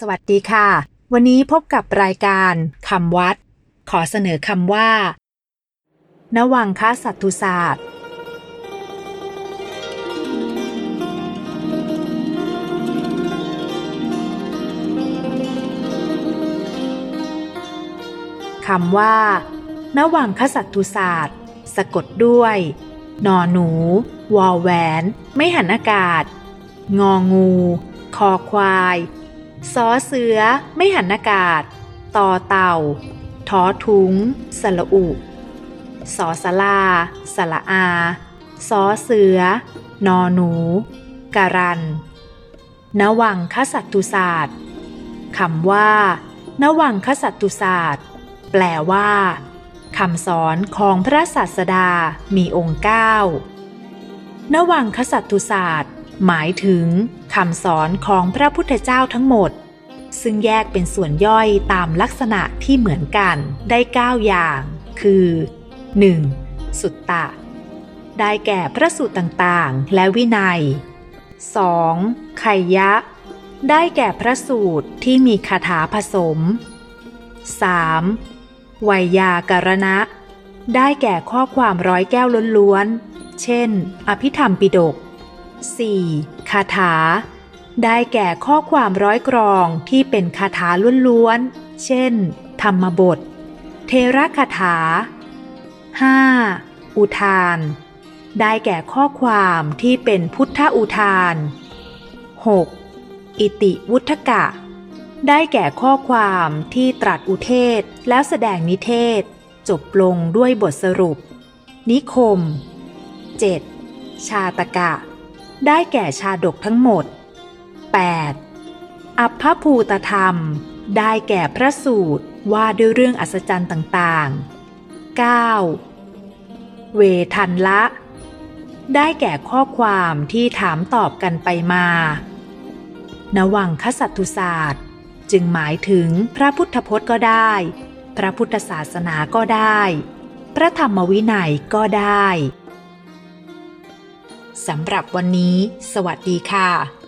สวัสดีค่ะ วันนี้พบกับรายการคำวัด ขอเสนอคำว่า นวังคสัตตุศาสตร์ คำว่า นวังคสัตตุศาสตร์ สะกดด้วย นอหนู วอแหวน ไม่หันอากาศ งองู คอควาย สอเสือ ไม่หันอากาศ ต่อเต่าทอทุง สละอุ สอสลา สละอา สอเสือ นอหนู การันนวังคสัตตุศาสตร์คำว่านวังคสัตตุศาสตร์ แปลว่าคำสอนของพระศาสดามีองค์เก้านวังคสัตตุศาสตร์ หมายถึงคำสอนของพระพุทธเจ้าทั้งหมด ซึ่งแยกเป็นส่วนย่อยตามลักษณะที่เหมือนกันได้ 9 อย่าง คือ 1. สุตตะ ได้แก่พระสูตรต่างๆ และวินัย 2. ไขยะ ได้แก่พระสูตรที่มีคาถาผสม 3. วัยยาการณะ ได้แก่ข้อความร้อยแก้วล้วนๆ เช่น อภิธรรมปิฎก 4. คาถา ได้แก่ข้อความร้อยกรองที่เป็นคาถาล้วนๆ เช่น ธรรมบท เทระคาถา 5. อุทาน ได้แก่ข้อความที่เป็นพุทธอุทาน 6. อิติวุฒกะ ได้แก่ข้อความที่ตรัสอุเทศแล้วแสดงนิเทศ จบลงด้วยบทสรุป นิคม 7. ชาตกะ ได้แก่ชาดกทั้งหมด 8. อัพพภูตธรรม ได้แก่พระสูตรว่าด้วยเรื่องอัศจรรย์ต่างๆ 9. เวทันละ ได้แก่ข้อความที่ถามตอบกันไปมา นวังคสัตตุศาสตร์ จึงหมายถึงพระพุทธพจน์ก็ได้ พระพุทธศาสนาก็ได้ พระธรรมวินัยก็ได้สำหรับวันนี้ สวัสดีค่ะ